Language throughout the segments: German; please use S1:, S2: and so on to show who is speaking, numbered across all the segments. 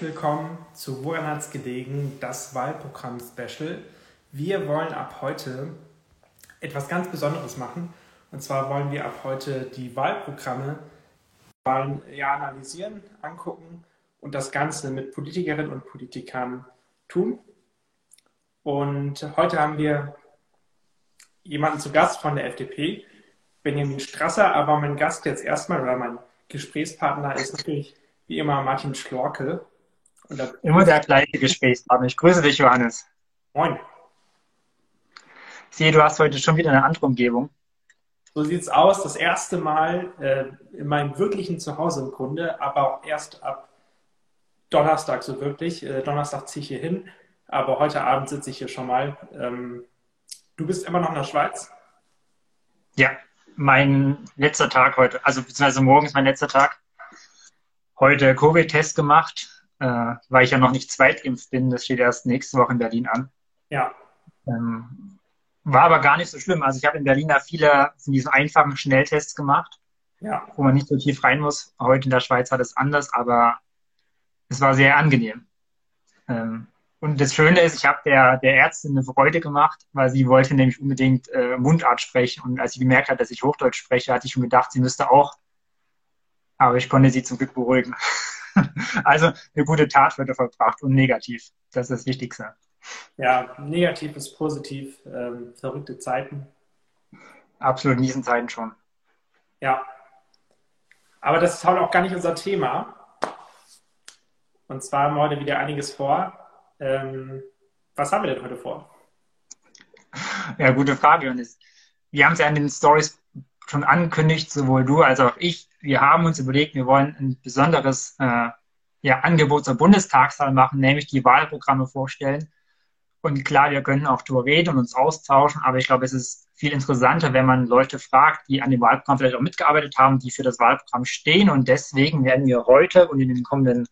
S1: Willkommen zu Woran hat's gelegen, das Wahlprogramm-Special. Wir wollen ab heute etwas ganz Besonderes machen. Und zwar wollen wir ab heute die Wahlprogramme Wahlen ja, analysieren, angucken und das Ganze mit Politikerinnen und Politikern tun. Und heute haben wir jemanden zu Gast von der FDP, Benjamin Strasser, aber mein Gast jetzt erstmal oder mein Gesprächspartner ist natürlich wie immer Martin Schlorke.
S2: Immer der gleiche Gesprächspartner. Ich grüße dich, Johannes.
S1: Moin.
S2: Ich sehe, du hast heute schon wieder eine andere Umgebung.
S1: So sieht es aus. Das erste Mal äh, in meinem wirklichen Zuhause im Grunde, aber auch erst ab Donnerstag so wirklich. Äh, Donnerstag ziehe ich hier hin, aber heute Abend sitze ich hier schon mal. Ähm, du bist immer noch in der Schweiz?
S2: Ja, mein letzter Tag heute, also beziehungsweise morgen ist mein letzter Tag. Heute Covid-Test gemacht, äh, weil ich ja noch nicht zweitimpft bin. Das steht erst nächste Woche in Berlin an.
S1: Ja.
S2: Ähm, war aber gar nicht so schlimm. Also ich habe in Berlin da viele von diesen einfachen Schnelltests gemacht,
S1: ja.
S2: wo man nicht so tief rein muss. Heute in der Schweiz war das anders, aber es war sehr angenehm. Ähm, und das Schöne ist, ich habe der, der Ärztin eine Freude gemacht, weil sie wollte nämlich unbedingt äh, Mundart sprechen. Und als sie gemerkt hat, dass ich Hochdeutsch spreche, hatte ich schon gedacht, sie müsste auch. Aber ich konnte sie zum Glück beruhigen. also eine gute Tat wird vollbracht und negativ. Das ist das Wichtigste.
S1: Ja, negativ ist positiv. Ähm, verrückte Zeiten.
S2: Absolut in diesen Zeiten schon.
S1: Ja. Aber das ist heute auch gar nicht unser Thema. Und zwar haben wir heute wieder einiges vor. Ähm, was haben wir denn heute vor?
S2: Ja, gute Frage, Johannes. Wir haben es ja in den Stories schon angekündigt, sowohl du als auch ich. Wir haben uns überlegt, wir wollen ein besonderes äh, ja, Angebot zur Bundestagswahl machen, nämlich die Wahlprogramme vorstellen. Und klar, wir können auch darüber reden und uns austauschen, aber ich glaube, es ist viel interessanter, wenn man Leute fragt, die an dem Wahlprogramm vielleicht auch mitgearbeitet haben, die für das Wahlprogramm stehen. Und deswegen werden wir heute und in den kommenden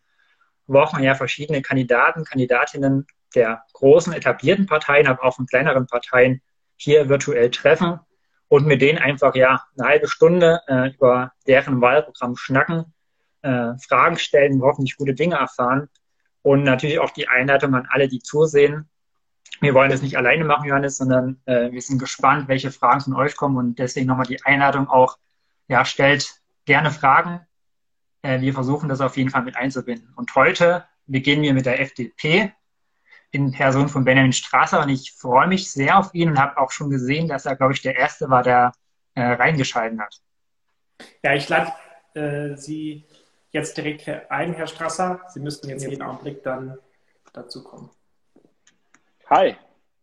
S2: Wochen ja verschiedene Kandidaten, Kandidatinnen der großen etablierten Parteien, aber auch von kleineren Parteien hier virtuell treffen und mit denen einfach ja eine halbe Stunde äh, über deren Wahlprogramm schnacken, äh, Fragen stellen, hoffentlich gute Dinge erfahren und natürlich auch die Einleitung an alle, die zusehen. Wir wollen das nicht alleine machen, Johannes, sondern äh, wir sind gespannt, welche Fragen von euch kommen und deswegen nochmal die Einladung auch, ja, stellt gerne Fragen. Äh, wir versuchen das auf jeden Fall mit einzubinden. Und heute beginnen wir mit der FDP in Person von Benjamin Strasser und ich freue mich sehr auf ihn und habe auch schon gesehen, dass er, glaube ich, der Erste war, der äh, reingeschalten hat.
S1: Ja, ich lade äh, Sie jetzt direkt ein, Herr Strasser. Sie müssten jetzt jeden Augenblick dann dazu kommen.
S3: Hi.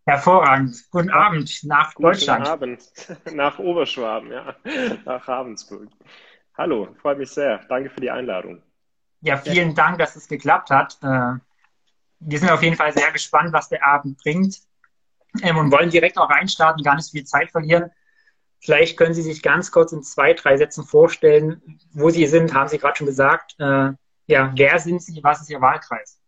S2: Hervorragend. Guten Abend nach Guten Deutschland.
S3: Guten Abend nach Oberschwaben, ja, nach Ravensburg. Hallo, freut mich sehr. Danke für die Einladung.
S2: Ja, vielen Dank, dass es geklappt hat. Äh, wir sind auf jeden Fall sehr gespannt, was der Abend bringt ähm, und wollen direkt auch reinstarten, gar nicht so viel Zeit verlieren. Vielleicht können Sie sich ganz kurz in zwei, drei Sätzen vorstellen, wo Sie sind, haben Sie gerade schon gesagt. Äh, ja, wer sind Sie? Was ist Ihr Wahlkreis?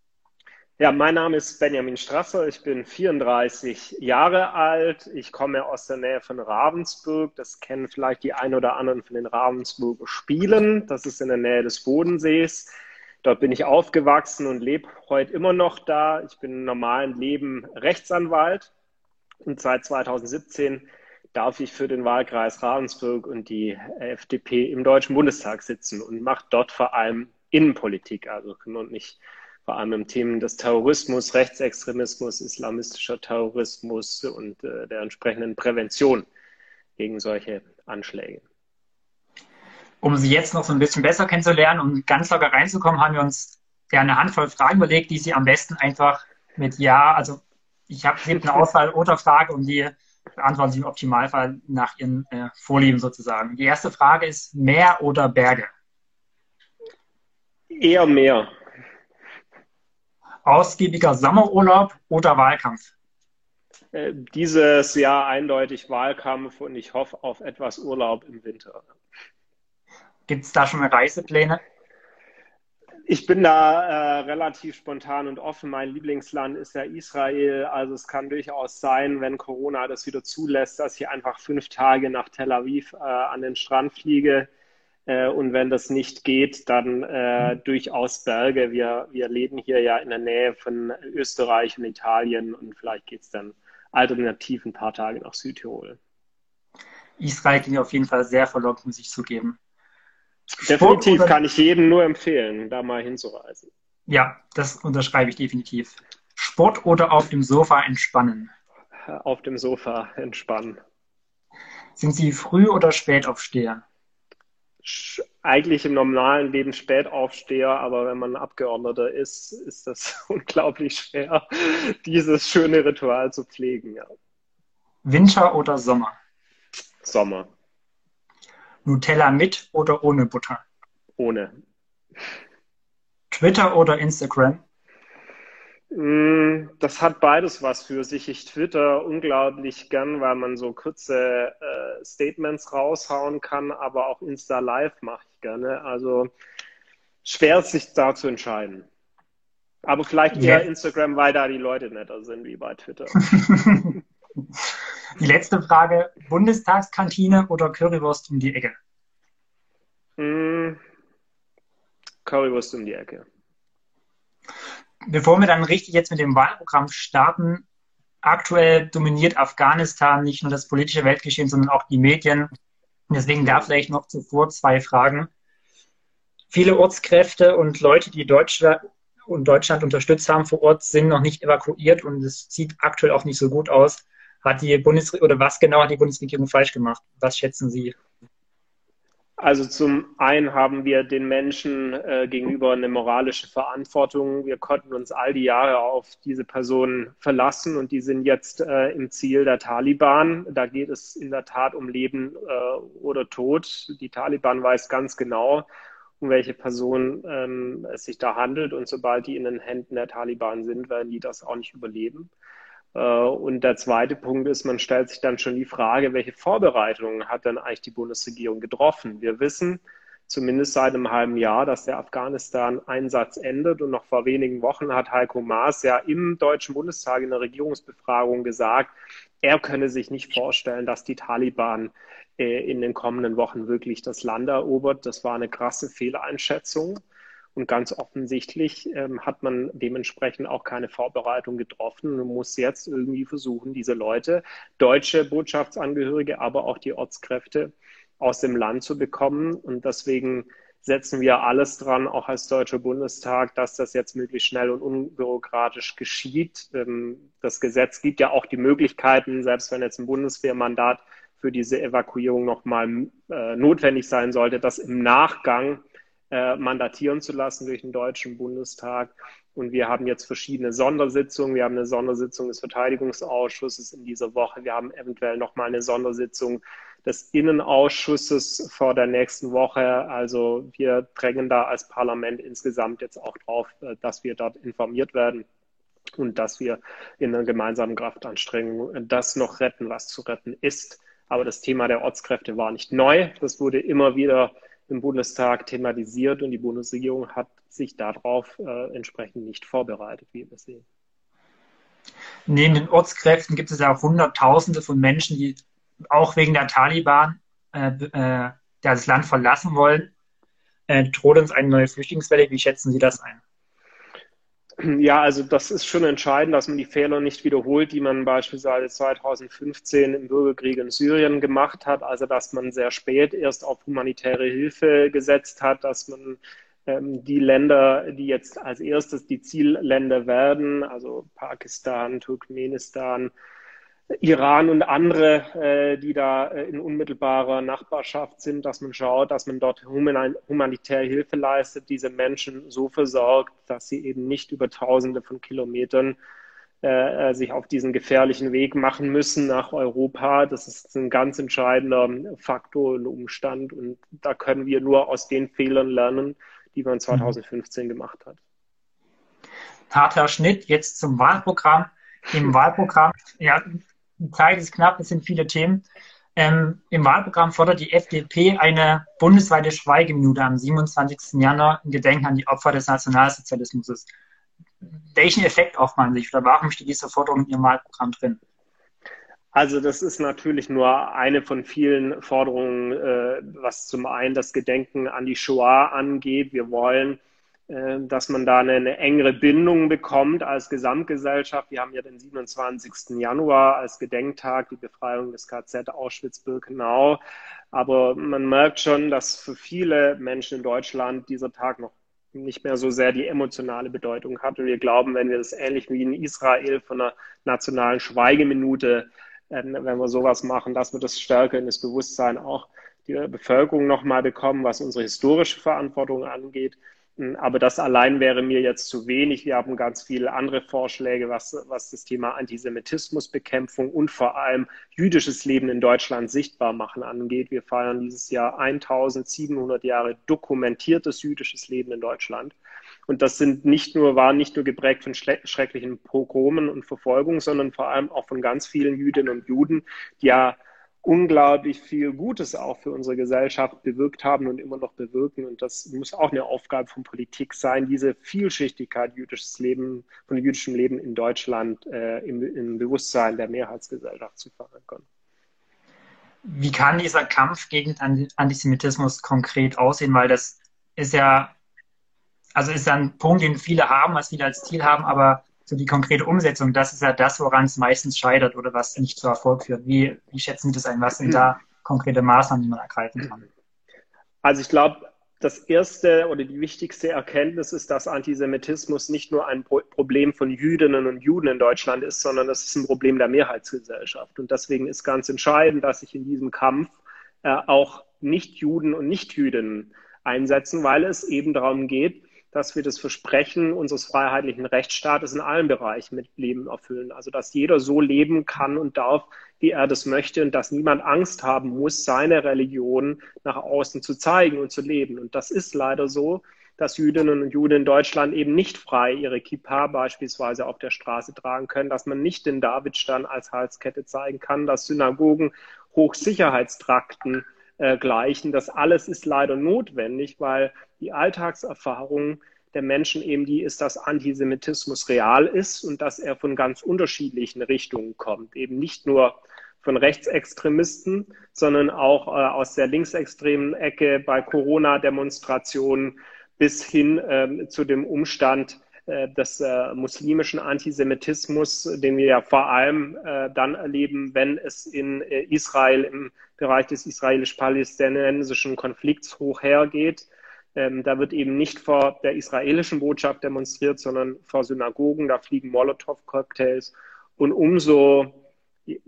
S3: Ja, mein Name ist Benjamin Strasser. Ich bin 34 Jahre alt. Ich komme aus der Nähe von Ravensburg. Das kennen vielleicht die ein oder anderen von den Ravensburger Spielen. Das ist in der Nähe des Bodensees. Dort bin ich aufgewachsen und lebe heute immer noch da. Ich bin im normalen Leben Rechtsanwalt und seit 2017 darf ich für den Wahlkreis Ravensburg und die FDP im Deutschen Bundestag sitzen und mache dort vor allem Innenpolitik, also kümmere mich vor allem um Themen des Terrorismus, Rechtsextremismus, islamistischer Terrorismus und äh, der entsprechenden Prävention gegen solche Anschläge.
S2: Um Sie jetzt noch so ein bisschen besser kennenzulernen und um ganz locker reinzukommen, haben wir uns ja eine Handvoll Fragen überlegt, die Sie am besten einfach mit Ja, also ich habe eine Auswahl oder Frage und die beantworten Sie im Optimalfall nach Ihren äh, Vorlieben sozusagen. Die erste Frage ist Meer oder Berge?
S3: Eher Meer
S2: ausgiebiger Sommerurlaub oder Wahlkampf?
S3: Äh, dieses Jahr eindeutig Wahlkampf und ich hoffe auf etwas Urlaub im Winter.
S2: Gibt es da schon Reisepläne?
S3: Ich bin da äh, relativ spontan und offen. Mein Lieblingsland ist ja Israel. Also es kann durchaus sein, wenn Corona das wieder zulässt, dass ich einfach fünf Tage nach Tel Aviv äh, an den Strand fliege. Äh, und wenn das nicht geht, dann äh, mhm. durchaus Berge. Wir, wir leben hier ja in der Nähe von Österreich und Italien und vielleicht geht es dann alternativ ein paar Tage nach Südtirol.
S2: Israel klingt auf jeden Fall sehr verlockt, muss ich zugeben.
S3: Definitiv kann ich jedem nur empfehlen, da mal hinzureisen.
S2: Ja, das unterschreibe ich definitiv. Sport oder auf dem Sofa entspannen?
S3: Auf dem Sofa entspannen.
S2: Sind Sie Früh- oder Spätaufsteher?
S3: Eigentlich im normalen Leben Spätaufsteher, aber wenn man Abgeordneter ist, ist das unglaublich schwer, dieses schöne Ritual zu pflegen. Ja.
S2: Winter oder Sommer?
S3: Sommer.
S2: Nutella mit oder ohne Butter?
S3: Ohne.
S2: Twitter oder Instagram?
S3: Mm, das hat beides was für sich. Ich twitter unglaublich gern, weil man so kurze äh, Statements raushauen kann, aber auch Insta Live mache ich gerne. Also schwer sich da zu entscheiden. Aber vielleicht eher. Instagram, weil da die Leute netter sind wie bei Twitter.
S2: Die letzte Frage: Bundestagskantine oder Currywurst um die Ecke?
S3: Mm, Currywurst um die Ecke.
S2: Bevor wir dann richtig jetzt mit dem Wahlprogramm starten, aktuell dominiert Afghanistan nicht nur das politische Weltgeschehen, sondern auch die Medien. Deswegen da vielleicht noch zuvor zwei Fragen. Viele Ortskräfte und Leute, die Deutschland und Deutschland unterstützt haben vor Ort, sind noch nicht evakuiert und es sieht aktuell auch nicht so gut aus hat die Bundesregierung oder was genau hat die Bundesregierung falsch gemacht? Was schätzen Sie?
S3: Also zum einen haben wir den Menschen äh, gegenüber eine moralische Verantwortung. Wir konnten uns all die Jahre auf diese Personen verlassen und die sind jetzt äh, im Ziel der Taliban. Da geht es in der Tat um Leben äh, oder Tod. Die Taliban weiß ganz genau, um welche Person ähm, es sich da handelt und sobald die in den Händen der Taliban sind, werden die das auch nicht überleben. Äh, und der zweite Punkt ist, man stellt sich dann schon die Frage, welche Vorbereitungen hat dann eigentlich die Bundesregierung getroffen? Wir wissen zumindest seit einem halben Jahr, dass der Afghanistan-Einsatz endet. Und noch vor wenigen Wochen hat Heiko Maas ja im Deutschen Bundestag in der Regierungsbefragung gesagt, er könne sich nicht vorstellen, dass die Taliban äh, in den kommenden Wochen wirklich das Land erobert. Das war eine krasse Fehleinschätzung. Und ganz offensichtlich ähm, hat man dementsprechend auch keine Vorbereitung getroffen und muss jetzt irgendwie versuchen, diese Leute, deutsche Botschaftsangehörige, aber auch die Ortskräfte aus dem Land zu bekommen. Und deswegen setzen wir alles dran, auch als Deutscher Bundestag, dass das jetzt möglichst schnell und unbürokratisch geschieht. Ähm, das Gesetz gibt ja auch die Möglichkeiten, selbst wenn jetzt ein Bundeswehrmandat für diese Evakuierung nochmal äh, notwendig sein sollte, dass im Nachgang äh, mandatieren zu lassen durch den Deutschen Bundestag. Und wir haben jetzt verschiedene Sondersitzungen. Wir haben eine Sondersitzung des Verteidigungsausschusses in dieser Woche. Wir haben eventuell nochmal eine Sondersitzung des Innenausschusses vor der nächsten Woche. Also wir drängen da als Parlament insgesamt jetzt auch drauf, äh, dass wir dort informiert werden und dass wir in einer gemeinsamen Kraftanstrengung das noch retten, was zu retten ist. Aber das Thema der Ortskräfte war nicht neu. Das wurde immer wieder im Bundestag thematisiert und die Bundesregierung hat sich darauf äh, entsprechend nicht vorbereitet, wie wir sehen.
S2: Neben den Ortskräften gibt es ja auch Hunderttausende von Menschen, die auch wegen der Taliban äh, äh, das Land verlassen wollen. Äh, droht uns eine neue Flüchtlingswelle? Wie schätzen Sie das ein?
S3: Ja, also das ist schon entscheidend, dass man die Fehler nicht wiederholt, die man beispielsweise 2015 im Bürgerkrieg in Syrien gemacht hat. Also dass man sehr spät erst auf humanitäre Hilfe gesetzt hat, dass man ähm, die Länder, die jetzt als erstes die Zielländer werden, also Pakistan, Turkmenistan, Iran und andere, äh, die da äh, in unmittelbarer Nachbarschaft sind, dass man schaut, dass man dort humanitäre Hilfe leistet, diese Menschen so versorgt, dass sie eben nicht über Tausende von Kilometern äh, sich auf diesen gefährlichen Weg machen müssen nach Europa. Das ist ein ganz entscheidender Faktor und Umstand. Und da können wir nur aus den Fehlern lernen, die man 2015 mhm. gemacht hat.
S2: Harter Schnitt jetzt zum Wahlprogramm. Im Wahlprogramm, ja, die Zeit ist knapp, es sind viele Themen. Ähm, Im Wahlprogramm fordert die FDP eine bundesweite Schweigeminute am 27. Januar in Gedenken an die Opfer des Nationalsozialismus. Welchen Effekt aufmachen sich oder warum steht diese Forderung in Ihrem Wahlprogramm drin?
S3: Also das ist natürlich nur eine von vielen Forderungen, äh, was zum einen das Gedenken an die Shoah angeht. Wir wollen, dass man da eine, eine, engere Bindung bekommt als Gesamtgesellschaft. Wir haben ja den 27. Januar als Gedenktag, die Befreiung des KZ Auschwitz-Birkenau. Aber man merkt schon, dass für viele Menschen in Deutschland dieser Tag noch nicht mehr so sehr die emotionale Bedeutung hat. Und wir glauben, wenn wir das ähnlich wie in Israel von einer nationalen Schweigeminute ähm, wenn wir sowas machen, dass wir das stärker in das Bewusstsein auch der Bevölkerung nochmal bekommen, was unsere historische Verantwortung angeht. Hm, aber das allein wäre mir jetzt zu wenig. Wir haben ganz viele andere Vorschläge, was, was das Thema Antisemitismusbekämpfung und vor allem jüdisches Leben in Deutschland sichtbar machen angeht. Wir feiern dieses Jahr 1700 Jahre dokumentiertes jüdisches Leben in Deutschland. Und das sind nicht nur, waren nicht nur geprägt von schrecklichen Pogromen und Verfolgungen, sondern vor allem auch von ganz vielen Jüdinnen und Juden, die ja unglaublich viel Gutes auch für unsere Gesellschaft bewirkt haben und immer noch bewirken. Und das muss auch eine Aufgabe von Politik sein, diese Vielschichtigkeit jüdisches Leben, von jüdischem Leben in Deutschland äh, im, im Bewusstsein der Mehrheitsgesellschaft zu verankern.
S2: Wie kann dieser Kampf gegen Antisemitismus konkret aussehen? Weil das ist ja also ist ja ein Punkt, den viele haben, was viele als Ziel haben, aber so die konkrete Umsetzung, das ist ja das, woran es meistens scheitert oder was nicht zu Erfolg führt. Wie, wie schätzen Sie das ein? Was sind da konkrete Maßnahmen, die man ergreifen kann?
S3: Also ich glaube, das erste oder die wichtigste Erkenntnis ist, dass Antisemitismus nicht nur ein Problem von Jüdinnen und Juden in Deutschland ist, sondern es ist ein Problem der Mehrheitsgesellschaft. Und deswegen ist ganz entscheidend, dass sich in diesem Kampf äh, auch Nicht-Juden und Nicht-Jüdinnen einsetzen, weil es eben darum geht, dass wir das Versprechen unseres freiheitlichen Rechtsstaates in allen Bereichen mit Leben erfüllen. Also dass jeder so leben kann und darf, wie er das möchte und dass niemand Angst haben muss, seine Religion nach außen zu zeigen und zu leben. Und das ist leider so, dass Jüdinnen und Juden in Deutschland eben nicht frei ihre Kippa beispielsweise auf der Straße tragen können, dass man nicht den Davidstern als Halskette zeigen kann, dass Synagogen Hochsicherheitstrakten äh, gleichen. Das alles ist leider notwendig, weil die Alltagserfahrung der Menschen eben die ist, dass Antisemitismus real ist und dass er von ganz unterschiedlichen Richtungen kommt. Eben nicht nur von Rechtsextremisten, sondern auch äh, aus der linksextremen Ecke bei Corona-Demonstrationen bis hin äh, zu dem Umstand, äh, des äh, muslimischen Antisemitismus, den wir ja vor allem äh, dann erleben, wenn es in äh, Israel im Bereich des israelisch-palästinensischen Konflikts hoch hergeht. Ähm, da wird eben nicht vor der israelischen Botschaft demonstriert, sondern vor Synagogen. Da fliegen Molotow-Cocktails. Und umso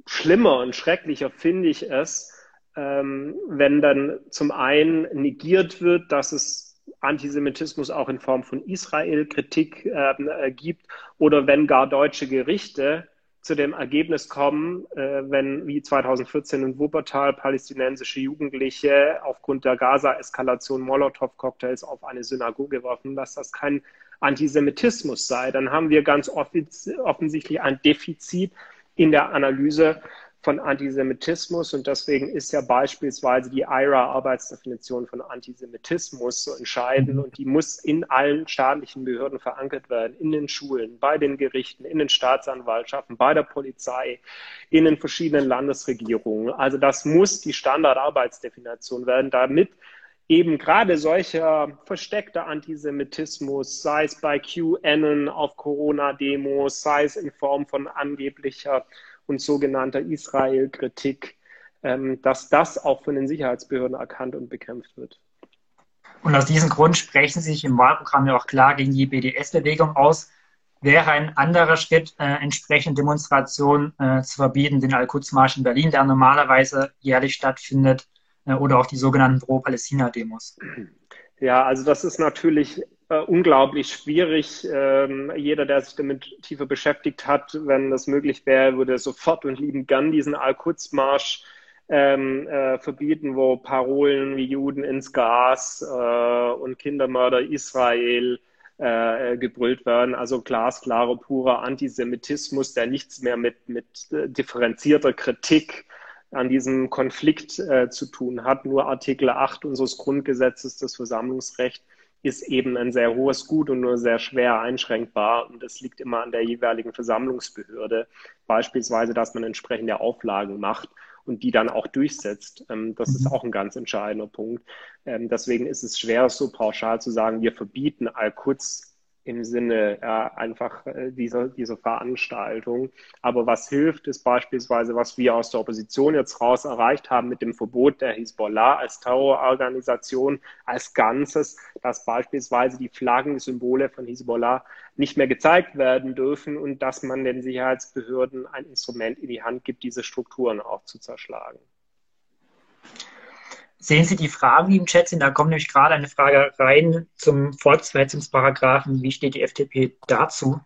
S3: schlimmer und schrecklicher finde ich es, ähm, wenn dann zum einen negiert wird, dass es Antisemitismus auch in Form von Israel-Kritik ähm, äh, gibt oder wenn gar deutsche Gerichte zu dem Ergebnis kommen, äh, wenn wie 2014 in Wuppertal palästinensische Jugendliche aufgrund der Gaza-Eskalation Molotow-Cocktails auf eine Synagoge werfen, dass das kein Antisemitismus sei, dann haben wir ganz offensichtlich ein Defizit in der Analyse von Antisemitismus und deswegen ist ja beispielsweise die IRA-Arbeitsdefinition von Antisemitismus so entscheidend mhm. und die muss in allen staatlichen Behörden verankert werden, in den Schulen, bei den Gerichten, in den Staatsanwaltschaften, bei der Polizei, in den verschiedenen Landesregierungen. Also das muss die Standardarbeitsdefinition werden, damit eben gerade solcher versteckter Antisemitismus, sei es bei QAnon auf Corona-Demos, sei es in Form von angeblicher und sogenannter Israel-Kritik, ähm, dass das auch von den Sicherheitsbehörden erkannt und bekämpft wird.
S2: Und aus diesem Grund sprechen Sie sich im Wahlprogramm ja auch klar gegen die BDS-Bewegung aus. Wäre ein anderer Schritt, äh, entsprechende Demonstrationen äh, zu verbieten, den Al-Quds-Marsch in Berlin, der normalerweise jährlich stattfindet, äh, oder auch die sogenannten Pro-Palästina-Demos?
S3: Ja, also das ist natürlich äh, unglaublich schwierig. Ähm, jeder, der sich damit tiefer beschäftigt hat, wenn das möglich wäre, würde sofort und lieben gern diesen Al-Quds-Marsch ähm, äh, verbieten, wo Parolen wie Juden ins Gas äh, und Kindermörder Israel äh, gebrüllt werden. Also glasklarer, purer Antisemitismus, der nichts mehr mit, mit äh, differenzierter Kritik an diesem Konflikt äh, zu tun hat. Nur Artikel 8 unseres Grundgesetzes, das Versammlungsrecht, ist eben ein sehr hohes Gut und nur sehr schwer einschränkbar. Und das liegt immer an der jeweiligen Versammlungsbehörde. Beispielsweise, dass man entsprechende Auflagen macht und die dann auch durchsetzt. Ähm, das ist mhm. auch ein ganz entscheidender Punkt. Ähm, deswegen ist es schwer, so pauschal zu sagen, wir verbieten Al-Quds im Sinne ja, einfach äh, dieser, dieser Veranstaltung. Aber was hilft, ist beispielsweise, was wir aus der Opposition jetzt raus erreicht haben mit dem Verbot der Hisbollah als Terrororganisation als Ganzes, dass beispielsweise die Flaggen, Symbole von Hisbollah nicht mehr gezeigt werden dürfen und dass man den Sicherheitsbehörden ein Instrument in die Hand gibt, diese Strukturen auch zu zerschlagen.
S2: Sehen Sie die Fragen, die im Chat sind? Da kommt nämlich gerade eine Frage rein zum Volksverhetzungsparagraphen. Wie steht die FDP dazu?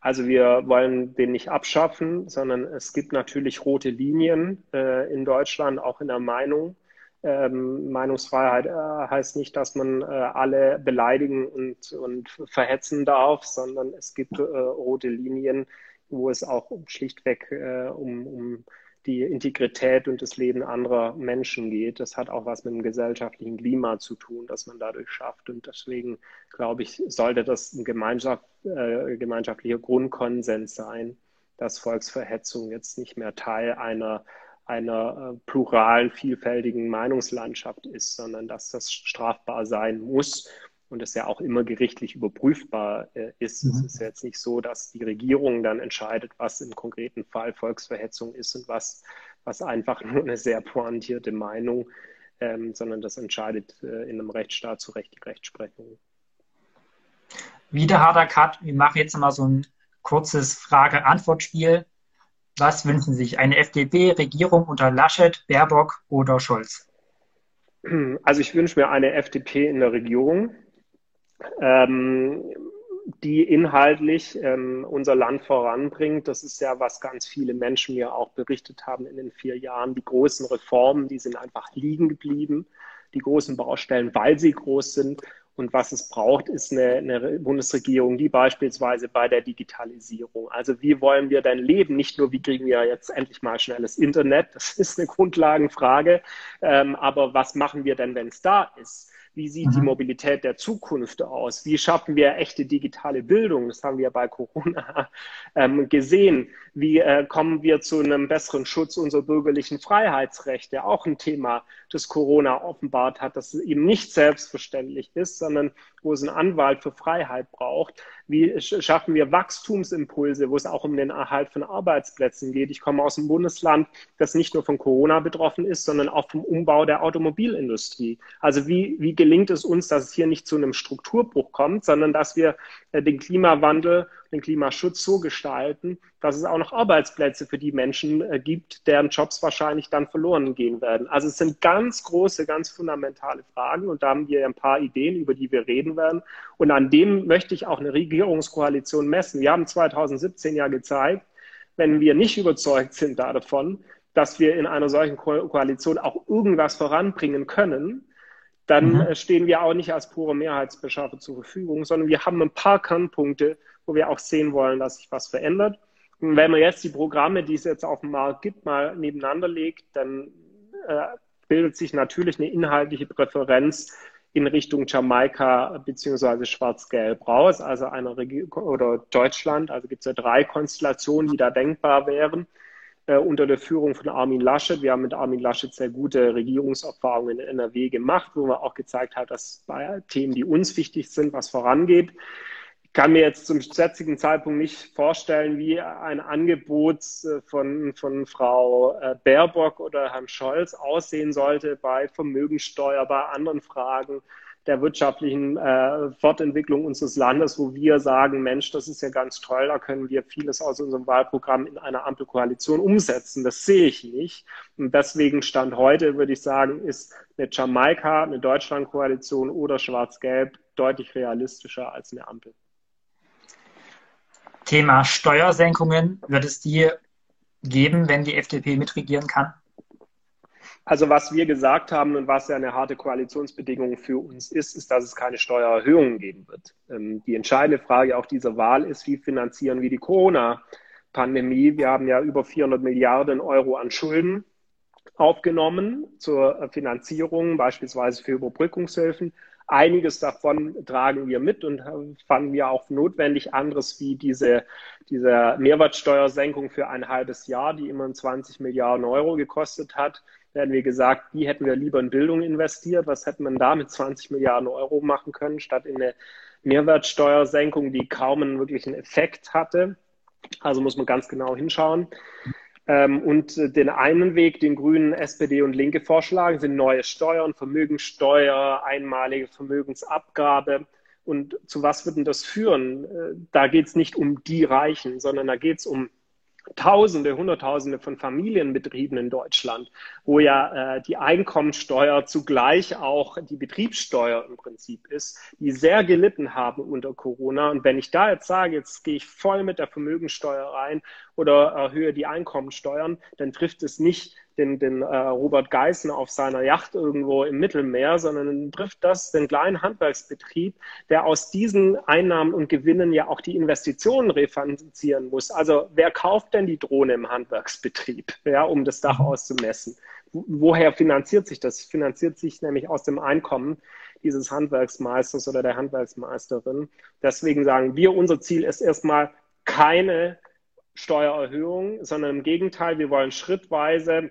S3: Also wir wollen den nicht abschaffen, sondern es gibt natürlich rote Linien äh, in Deutschland, auch in der Meinung. Ähm, Meinungsfreiheit äh, heißt nicht, dass man äh, alle beleidigen und, und verhetzen darf, sondern es gibt äh, rote Linien, wo es auch schlichtweg äh, um, um die Integrität und das Leben anderer Menschen geht. Das hat auch was mit dem gesellschaftlichen Klima zu tun, das man dadurch schafft. Und deswegen, glaube ich, sollte das ein Gemeinschaft, äh, gemeinschaftlicher Grundkonsens sein, dass Volksverhetzung jetzt nicht mehr Teil einer einer äh, pluralen, vielfältigen Meinungslandschaft ist, sondern dass das strafbar sein muss und es ja auch immer gerichtlich überprüfbar äh, ist. Mhm. Es ist jetzt nicht so, dass die Regierung dann entscheidet, was im konkreten Fall Volksverhetzung ist und was, was einfach nur eine sehr pointierte Meinung, ähm, sondern das entscheidet äh, in einem Rechtsstaat zu Recht die Rechtsprechung.
S2: Wieder harter Cut. Wir machen jetzt mal so ein kurzes Frage-Antwort-Spiel. Was wünschen Sie sich? Eine FDP-Regierung unter Laschet, Baerbock oder Scholz?
S3: Also ich wünsche mir eine FDP in der Regierung ähm, die inhaltlich ähm, unser Land voranbringt. Das ist ja, was ganz viele Menschen mir auch berichtet haben in den vier Jahren. Die großen Reformen, die sind einfach liegen geblieben. Die großen Baustellen, weil sie groß sind. Und was es braucht, ist eine, eine, Bundesregierung, die beispielsweise bei der Digitalisierung, also wie wollen wir denn leben? Nicht nur, wie kriegen wir jetzt endlich mal schnelles Internet, das ist eine Grundlagenfrage, ähm, aber was machen wir denn, wenn es da ist? Wie sieht mhm. die Mobilität der Zukunft aus? Wie schaffen wir echte digitale Bildung? Das haben wir bei Corona ähm, gesehen. Wie äh, kommen wir zu einem besseren Schutz unserer bürgerlichen Freiheitsrechte? Auch ein Thema, das Corona offenbart hat, dass es eben nicht selbstverständlich ist, sondern wo es einen Anwalt für Freiheit braucht. Wie schaffen wir Wachstumsimpulse, wo es auch um den Erhalt von Arbeitsplätzen geht? Ich komme aus einem Bundesland, das nicht nur von Corona betroffen ist, sondern auch vom Umbau der Automobilindustrie. Also wie, wie gelingt es uns, dass es hier nicht zu einem Strukturbruch kommt, sondern dass wir äh, den Klimawandel den Klimaschutz so gestalten, dass es auch noch Arbeitsplätze für die Menschen äh, gibt, deren Jobs wahrscheinlich dann verloren gehen werden. Also es sind ganz große, ganz fundamentale Fragen und da haben wir ein paar Ideen, über die wir reden werden. Und an dem möchte ich auch eine Regierungskoalition messen. Wir haben 2017 ja gezeigt, wenn wir nicht überzeugt sind davon, dass wir in einer solchen Ko Koalition auch irgendwas voranbringen können, dann mhm. Äh, stehen wir auch nicht als pure Mehrheitsbeschaffer zur Verfügung, sondern wir haben ein paar Kernpunkte, wo wir auch sehen wollen, dass sich was verändert. Und wenn man jetzt die Programme, die es jetzt auf dem Markt gibt, mal nebeneinander legt, dann äh, bildet sich natürlich eine inhaltliche Präferenz in Richtung Jamaika beziehungsweise Schwarz-Gelb raus, also einer Regierung oder Deutschland. Also gibt es ja drei Konstellationen, die da denkbar wären äh, unter der Führung von Armin Laschet. Wir haben mit Armin Laschet sehr gute Regierungserfahrungen in NRW gemacht, wo man auch gezeigt hat, dass bei Themen, die uns wichtig sind, was vorangeht. Ich kann mir jetzt zum jetzigen Zeitpunkt nicht vorstellen, wie ein Angebot äh, von, von Frau äh, Baerbock oder Herrn Scholz aussehen sollte bei Vermögensteuer, bei anderen Fragen der wirtschaftlichen äh, Fortentwicklung unseres Landes, wo wir sagen, Mensch, das ist ja ganz toll, da können wir vieles aus unserem Wahlprogramm in einer Ampelkoalition umsetzen. Das sehe ich nicht. Und deswegen Stand heute, würde ich sagen, ist eine Jamaika, eine Deutschlandkoalition oder Schwarz-Gelb deutlich realistischer als eine Ampel.
S2: Thema Steuersenkungen, wird es die geben, wenn die FDP mitregieren kann?
S3: Also was wir gesagt haben und was ja eine harte Koalitionsbedingung für uns ist, ist, dass es keine Steuererhöhungen geben wird. Ähm, die entscheidende Frage auch dieser Wahl ist, wie finanzieren wir die Corona-Pandemie? Wir haben ja über 400 Milliarden Euro an Schulden aufgenommen zur Finanzierung, beispielsweise für Überbrückungshilfen Einiges davon tragen wir mit und fanden wir auch notwendig. Anderes wie diese, diese Mehrwertsteuersenkung für ein halbes Jahr, die immerhin 20 Milliarden Euro gekostet hat. Hätten wir gesagt, die hätten wir lieber in Bildung investiert. Was hätte man da mit 20 Milliarden Euro machen können, statt in eine Mehrwertsteuersenkung, die kaum einen wirklichen Effekt hatte. Also muss man ganz genau hinschauen. Ähm, und den einen Weg, den Grünen, SPD und Linke vorschlagen, sind neue Steuern, Vermögenssteuer, einmalige Vermögensabgabe. Und zu was wird denn das führen? Äh, da geht es nicht um die Reichen, sondern da geht es um Tausende, Hunderttausende von Familienbetrieben in Deutschland, wo ja äh, die Einkommensteuer zugleich auch die Betriebssteuer im Prinzip ist, die sehr gelitten haben unter Corona. Und wenn ich da jetzt sage, jetzt gehe ich voll mit der Vermögenssteuer rein oder erhöhe die Einkommensteuern, dann trifft es nicht den, den äh, Robert Geißen auf seiner Yacht irgendwo im Mittelmeer, sondern trifft das den kleinen Handwerksbetrieb, der aus diesen Einnahmen und Gewinnen ja auch die Investitionen refinanzieren muss. Also wer kauft denn die Drohne im Handwerksbetrieb, ja, um das Dach auszumessen? Woher finanziert sich das? Finanziert sich nämlich aus dem Einkommen dieses Handwerksmeisters oder der Handwerksmeisterin. Deswegen sagen wir, unser Ziel ist erstmal keine Steuererhöhung, sondern im Gegenteil, wir wollen schrittweise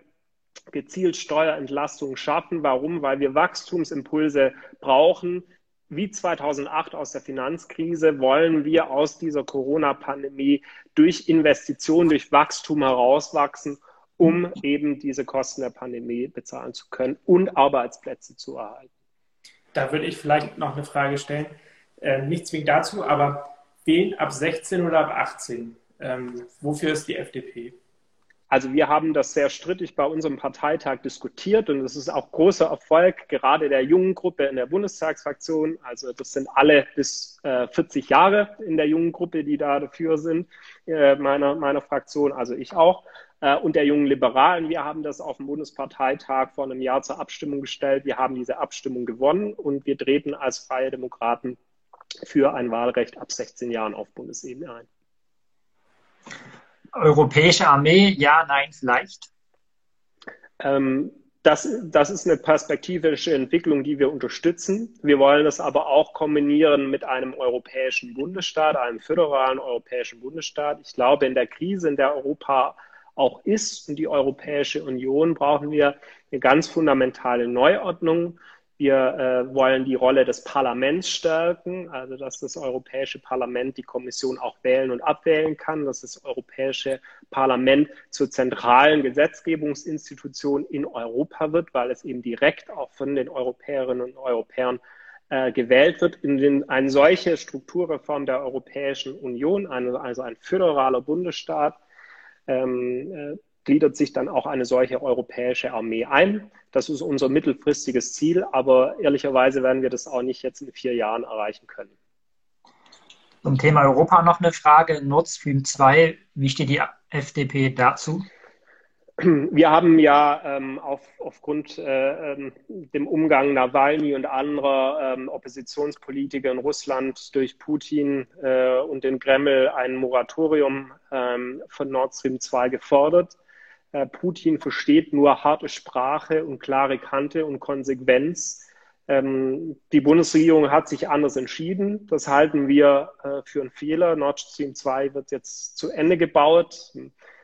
S3: gezielt Steuerentlastung schaffen. Warum? Weil wir Wachstumsimpulse brauchen. Wie 2008 aus der Finanzkrise wollen wir aus dieser Corona-Pandemie durch Investitionen, durch Wachstum herauswachsen, um eben diese Kosten der Pandemie bezahlen zu können und Arbeitsplätze zu erhalten.
S1: Da würde ich vielleicht noch eine Frage stellen. Äh, nicht zwingend dazu, aber wen ab 16 oder ab 18? Ähm, wofür ist die FDP?
S3: Also wir haben das sehr strittig bei unserem Parteitag diskutiert und es ist auch großer Erfolg gerade der jungen Gruppe in der Bundestagsfraktion. Also das sind alle bis äh, 40 Jahre in der jungen Gruppe, die da dafür sind, äh, meiner, meiner Fraktion, also ich auch. Äh, und der jungen Liberalen. Wir haben das auf dem Bundesparteitag vor einem Jahr zur Abstimmung gestellt. Wir haben diese Abstimmung gewonnen und wir treten als Freie Demokraten für ein Wahlrecht ab 16 Jahren auf Bundesebene ein.
S2: Europäische Armee, ja, nein, vielleicht?
S3: Ähm, das, das ist eine perspektivische Entwicklung, die wir unterstützen. Wir wollen das aber auch kombinieren mit einem europäischen Bundesstaat, einem föderalen europäischen Bundesstaat. Ich glaube, in der Krise, in der Europa auch ist und die Europäische Union, brauchen wir eine ganz fundamentale Neuordnung. Wir äh, wollen die Rolle des Parlaments stärken, also dass das Europäische Parlament die Kommission auch wählen und abwählen kann, dass das Europäische Parlament zur zentralen Gesetzgebungsinstitution in Europa wird, weil es eben direkt auch von den Europäerinnen und Europäern äh, gewählt wird. In den, eine solche Strukturreform der Europäischen Union, eine, also ein föderaler Bundesstaat, ähm, äh, gliedert sich dann auch eine solche europäische Armee ein. Das ist unser mittelfristiges Ziel, aber ehrlicherweise werden wir das auch nicht jetzt in vier Jahren erreichen können.
S2: Zum Thema Europa noch eine Frage. Nord Stream 2, wie steht die FDP dazu?
S3: Wir haben ja ähm, auf, aufgrund äh, ähm, dem Umgang Nawalny und anderer ähm, Oppositionspolitiker in Russland durch Putin äh, und den Kreml ein Moratorium ähm, von Nord Stream 2 gefordert. Äh, Putin versteht nur harte Sprache und klare Kante und Konsequenz. Ähm, die Bundesregierung hat sich anders entschieden. Das halten wir äh, für einen Fehler. Nord Stream 2 wird jetzt zu Ende gebaut.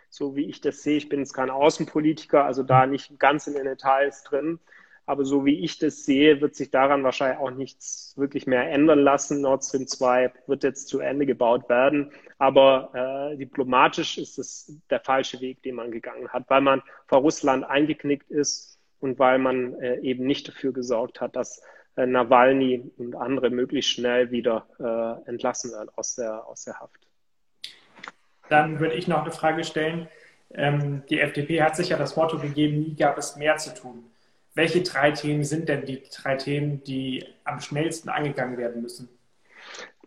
S3: So wie ich das sehe, ich bin jetzt kein Außenpolitiker, also da nicht ganz in den Details drin. Aber so wie ich das sehe, wird sich daran wahrscheinlich auch nichts wirklich mehr ändern lassen. Nord Stream 2 wird jetzt zu Ende gebaut werden. Aber äh, diplomatisch ist es der falsche Weg, den man gegangen hat, weil man vor Russland eingeknickt ist und weil man äh, eben nicht dafür gesorgt hat, dass äh, Nawalny und andere möglichst schnell wieder äh, entlassen werden aus der, aus der Haft.
S1: Dann würde ich noch eine Frage stellen. Ähm, die FDP hat sich ja das Motto gegeben, nie gab es mehr zu tun. Welche drei Themen sind denn die drei Themen, die am schnellsten angegangen werden müssen?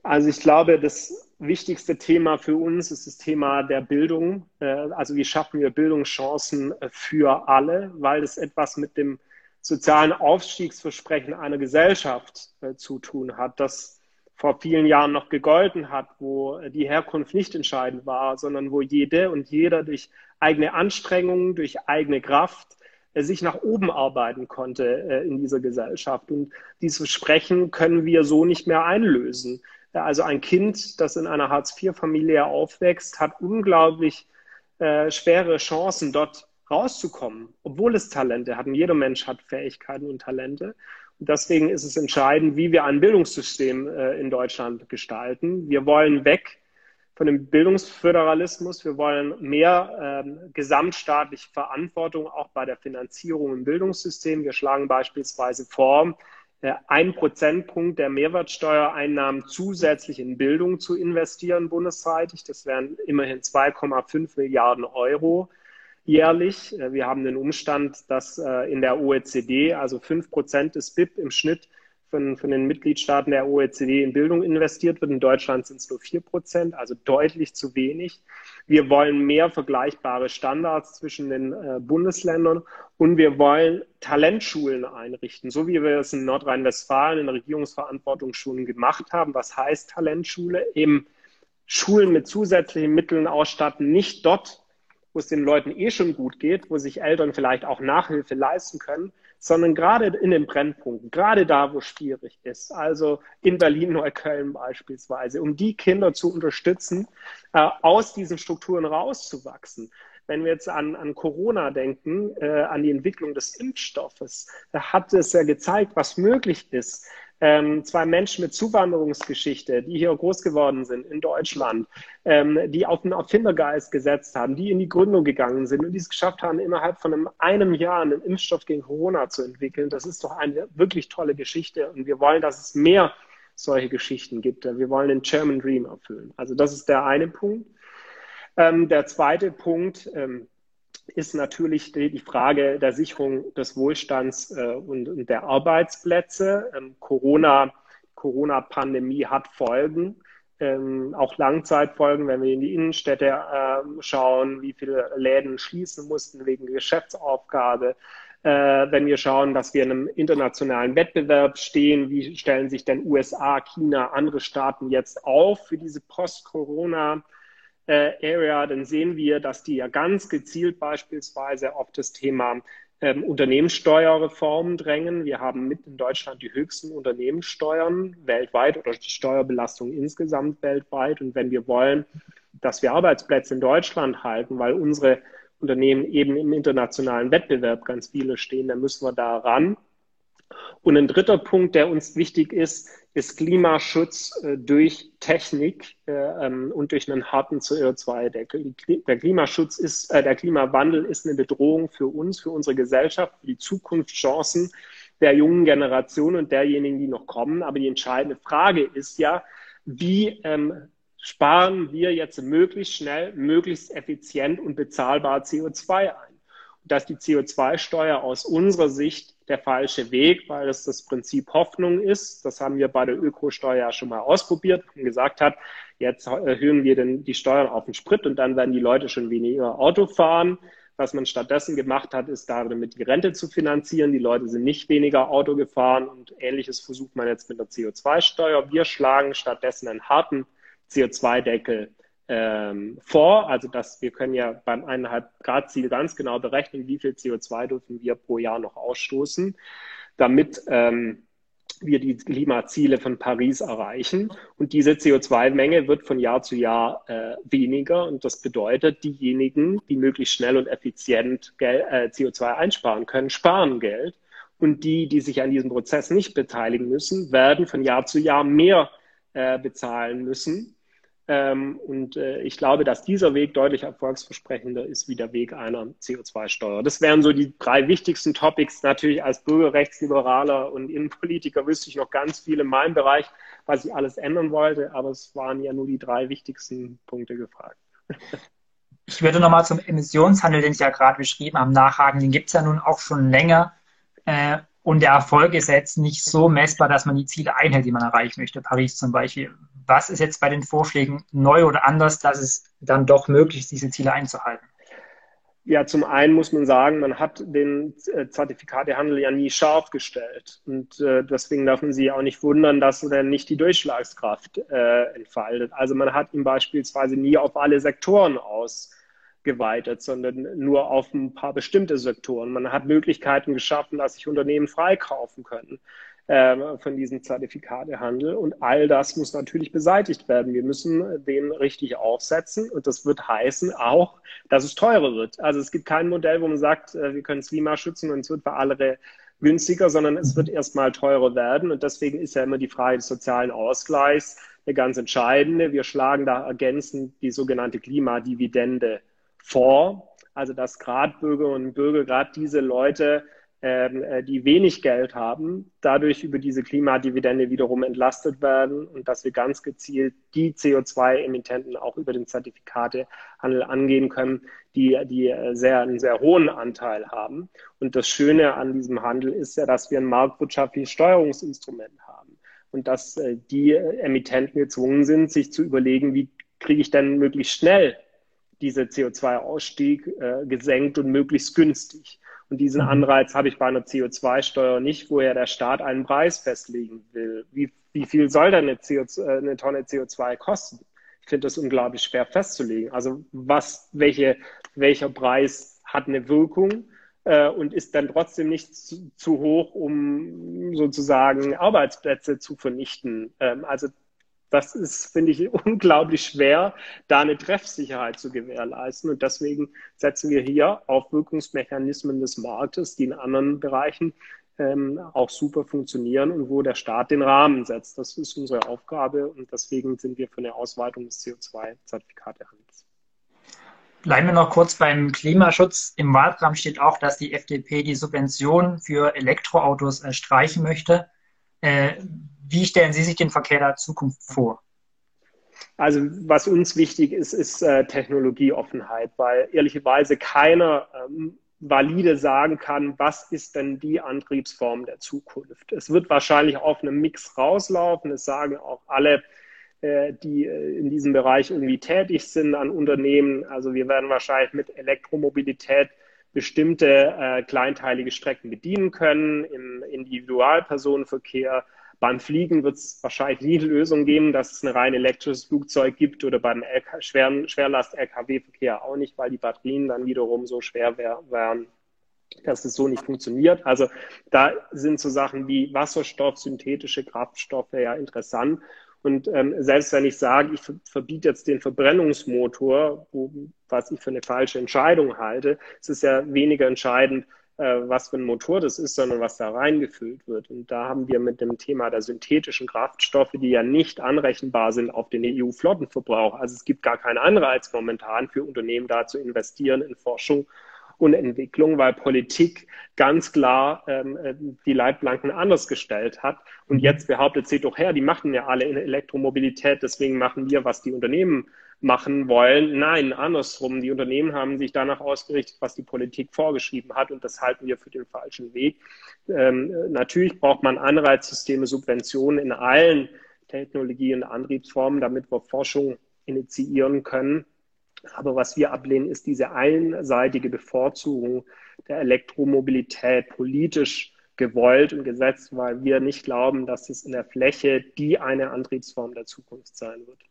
S3: Also ich glaube, das wichtigste Thema für uns ist das Thema der Bildung. Äh, also wie schaffen wir Bildungschancen für alle, weil es etwas mit dem sozialen Aufstiegsversprechen einer Gesellschaft äh, zu tun hat, das vor vielen Jahren noch gegolten hat, wo die Herkunft nicht entscheidend war, sondern wo jede und jeder durch eigene Anstrengungen, durch eigene Kraft sich nach oben arbeiten konnte in dieser Gesellschaft. Und dieses Versprechen können wir so nicht mehr einlösen. Also ein Kind, das in einer Hartz-IV-Familie aufwächst, hat unglaublich äh, schwere Chancen, dort rauszukommen, obwohl es Talente hat. Und jeder Mensch hat Fähigkeiten und Talente. Und deswegen ist es entscheidend, wie wir ein Bildungssystem äh, in Deutschland gestalten. Wir wollen weg von dem Bildungsföderalismus. Wir wollen mehr ähm, gesamtstaatliche Verantwortung auch bei der Finanzierung im Bildungssystem. Wir schlagen beispielsweise vor, äh, ein Prozentpunkt der Mehrwertsteuereinnahmen zusätzlich in Bildung zu investieren bundesseitig. Das wären immerhin 2,5 Milliarden Euro jährlich. Äh, wir haben den Umstand, dass äh, in der OECD also fünf Prozent des BIP im Schnitt von, von den Mitgliedstaaten der OECD in Bildung investiert wird. In Deutschland sind es nur vier Prozent, also deutlich zu wenig. Wir wollen mehr vergleichbare Standards zwischen den äh, Bundesländern und wir wollen Talentschulen einrichten, so wie wir es in Nordrhein-Westfalen in der Regierungsverantwortung schon gemacht haben. Was heißt Talentschule? Eben Schulen mit zusätzlichen Mitteln ausstatten, nicht dort, wo es den Leuten eh schon gut geht, wo sich Eltern vielleicht auch Nachhilfe leisten können, sondern gerade in den Brennpunkten, gerade da, wo es schwierig ist, also in Berlin-Neukölln beispielsweise, um die Kinder zu unterstützen, äh, aus diesen Strukturen rauszuwachsen. Wenn wir jetzt an, an Corona denken, äh, an die Entwicklung des Impfstoffes, da hat es ja gezeigt, was möglich ist, ähm, zwei Menschen mit Zuwanderungsgeschichte, die hier groß geworden sind in Deutschland, ähm, die auf den Erfindergeist gesetzt haben, die in die Gründung gegangen sind und die es geschafft haben, innerhalb von einem, einem Jahr einen Impfstoff gegen Corona zu entwickeln. Das ist doch eine wirklich tolle Geschichte und wir wollen, dass es mehr solche Geschichten gibt. Wir wollen den German Dream erfüllen. Also das ist der eine Punkt. Ähm, der zweite Punkt, ähm, ist natürlich die, Frage der Sicherung des Wohlstands äh, und, und, der Arbeitsplätze. Ähm, Corona, Corona-Pandemie hat Folgen, ähm, auch Langzeitfolgen, wenn wir in die Innenstädte äh, schauen, wie viele Läden schließen mussten wegen Geschäftsaufgabe. Äh, wenn wir schauen, dass wir in einem internationalen Wettbewerb stehen, wie stellen sich denn USA, China, andere Staaten jetzt auf für diese Post-Corona- äh, Area, dann sehen wir, dass die ja ganz gezielt beispielsweise auf das Thema ähm, Unternehmenssteuerreformen drängen. Wir haben mit in Deutschland die höchsten Unternehmenssteuern weltweit oder die Steuerbelastung insgesamt weltweit. Und wenn wir wollen, dass wir Arbeitsplätze in Deutschland halten, weil unsere Unternehmen eben im internationalen Wettbewerb ganz viele stehen, dann müssen wir da ran. Und ein dritter Punkt, der uns wichtig ist, ist Klimaschutz äh, durch Technik äh, ähm, und durch einen harten CO2-Deckel. Der Klimaschutz ist, äh, der Klimawandel ist eine Bedrohung für uns, für unsere Gesellschaft, für die Zukunftschancen der jungen Generation und derjenigen, die noch kommen. Aber die entscheidende Frage ist ja, wie ähm, sparen wir jetzt möglichst schnell, möglichst effizient und bezahlbar CO2 ein? Und dass die CO2-Steuer aus unserer Sicht der falsche Weg, weil es das Prinzip Hoffnung ist. Das haben wir bei der Ökosteuer schon mal ausprobiert und gesagt hat, jetzt erhöhen wir denn die Steuern auf den Sprit und dann werden die Leute schon weniger Auto fahren. Was man stattdessen gemacht hat, ist damit die Rente zu finanzieren. Die Leute sind nicht weniger Auto gefahren und ähnliches versucht man jetzt mit der CO2-Steuer. Wir schlagen stattdessen einen harten CO2-Deckel ähm, vor. Also dass wir können ja beim eineinhalb Grad Ziel ganz genau berechnen, wie viel CO2 dürfen wir pro Jahr noch ausstoßen, damit ähm, wir die Klimaziele von Paris erreichen. Und diese CO2-Menge wird von Jahr zu Jahr äh, weniger. Und das bedeutet, diejenigen, die möglichst schnell und effizient Gel äh, CO2 einsparen können, sparen Geld. Und die, die sich an diesem Prozess nicht beteiligen müssen, werden von Jahr zu Jahr mehr äh, bezahlen müssen. Ähm, und äh, ich glaube, dass dieser Weg deutlich erfolgsversprechender ist wie der Weg einer CO2-Steuer. Das wären so die drei wichtigsten Topics. Natürlich als Bürgerrechtsliberaler und Innenpolitiker wüsste ich noch ganz viel in meinem Bereich, was ich alles ändern wollte, aber es waren ja nur die drei wichtigsten Punkte gefragt.
S2: Ich würde nochmal zum Emissionshandel, den Sie ja gerade beschrieben haben, nachhaken. Den gibt es ja nun auch schon länger. Äh, und der Erfolg ist jetzt nicht so messbar, dass man die Ziele einhält, die man erreichen möchte. Paris zum Beispiel was ist jetzt bei den Vorschlägen neu oder anders, dass es dann doch möglich ist, diese Ziele einzuhalten?
S3: Ja, zum einen muss man sagen, man hat den äh, Zertifikatehandel ja nie scharf gestellt. Und äh, deswegen darf man sich auch nicht wundern, dass er nicht die Durchschlagskraft äh, entfaltet. Also man hat ihn beispielsweise nie auf alle Sektoren aus geweitet, sondern nur auf ein paar bestimmte Sektoren. Man hat Möglichkeiten geschaffen, dass sich Unternehmen freikaufen können von diesem Zertifikatehandel. Und all das muss natürlich beseitigt werden. Wir müssen den richtig aufsetzen. Und das wird heißen auch, dass es teurer wird. Also es gibt kein Modell, wo man sagt, äh, wir können das Klima schützen und es wird für alle günstiger, sondern es wird erstmal teurer werden. Und deswegen ist ja immer die Frage des sozialen Ausgleichs eine ganz entscheidende. Wir schlagen da ergänzend die sogenannte Klimadividende vor. Also dass gerade Bürgerinnen und Bürger, gerade diese Leute, ähm, die wenig Geld haben, dadurch über diese Klimadividende wiederum entlastet werden und dass wir ganz gezielt die CO2-Emittenten auch über den Zertifikatehandel angehen können, die, die äh, sehr, einen sehr hohen Anteil haben. Und das Schöne an diesem Handel ist ja, dass wir ein marktwirtschaftliches Steuerungsinstrument haben und dass äh, die Emittenten gezwungen sind, sich zu überlegen, wie kriege ich denn möglichst schnell diese CO2-Ausstieg äh, gesenkt und möglichst günstig. Und diesen mhm. Anreiz habe ich bei einer CO2-Steuer nicht, wo ja der Staat einen Preis festlegen will. Wie, wie viel soll denn eine, CO2, äh, eine Tonne CO2 kosten? Ich finde das unglaublich schwer festzulegen. Also was, welche, welcher Preis hat eine Wirkung äh, und ist dann trotzdem nicht zu, zu, hoch, um sozusagen Arbeitsplätze zu vernichten. Ähm, also das ist, finde ich, unglaublich schwer, da eine Treffsicherheit zu gewährleisten. Und deswegen setzen wir hier auf Wirkungsmechanismen des Marktes, die in anderen Bereichen ähm, auch super funktionieren und wo der Staat den Rahmen setzt. Das ist unsere Aufgabe und deswegen sind wir für eine Ausweitung des CO2-Zertifikatehandels.
S2: Bleiben wir noch kurz beim Klimaschutz. Im Wahlprogramm steht auch, dass die FDP die Subventionen für Elektroautos äh, streichen möchte. Äh, wie stellen Sie sich den Verkehr der Zukunft vor?
S3: Also was uns wichtig ist, ist äh, Technologieoffenheit, weil ehrlicherweise keiner ähm, valide sagen kann, was ist denn die Antriebsform der Zukunft. Es wird wahrscheinlich auf einem Mix rauslaufen. Es sagen auch alle, äh, die äh, in diesem Bereich irgendwie tätig sind an Unternehmen. Also wir werden wahrscheinlich mit Elektromobilität bestimmte äh, kleinteilige Strecken bedienen können im Individualpersonenverkehr beim Fliegen wird es wahrscheinlich nie Lösung geben, dass es ein rein elektrisches Flugzeug gibt oder beim LK schweren Schwerlast-Lkw-Verkehr auch nicht, weil die Batterien dann wiederum so schwer wären, dass es so nicht funktioniert. Also da sind so Sachen wie Wasserstoff, synthetische Kraftstoffe ja interessant. Und ähm, selbst wenn ich sage, ich verbiete jetzt den Verbrennungsmotor, wo, was ich für eine falsche Entscheidung halte, es ist ja weniger entscheidend, was für ein Motor das ist, sondern was da reingefüllt wird. Und da haben wir mit dem Thema der synthetischen Kraftstoffe, die ja nicht anrechenbar sind auf den EU-Flottenverbrauch. Also es gibt gar keinen Anreiz momentan für Unternehmen da zu investieren in Forschung und Entwicklung, weil Politik ganz klar ähm, äh, die Leitplanken anders gestellt hat. Und jetzt behauptet sie doch her, die machen ja alle in Elektromobilität, deswegen machen wir, was die Unternehmen machen wollen. Nein, andersrum. Die Unternehmen haben sich danach ausgerichtet, was die Politik vorgeschrieben hat und das halten wir für den falschen Weg. Ähm, natürlich braucht man Anreizsysteme, Subventionen in allen Technologie- und Antriebsformen, damit wir Forschung initiieren können. Aber was wir ablehnen, ist diese einseitige Bevorzugung der Elektromobilität politisch gewollt und gesetzt, weil wir nicht glauben, dass es in der Fläche die eine Antriebsform der Zukunft sein wird.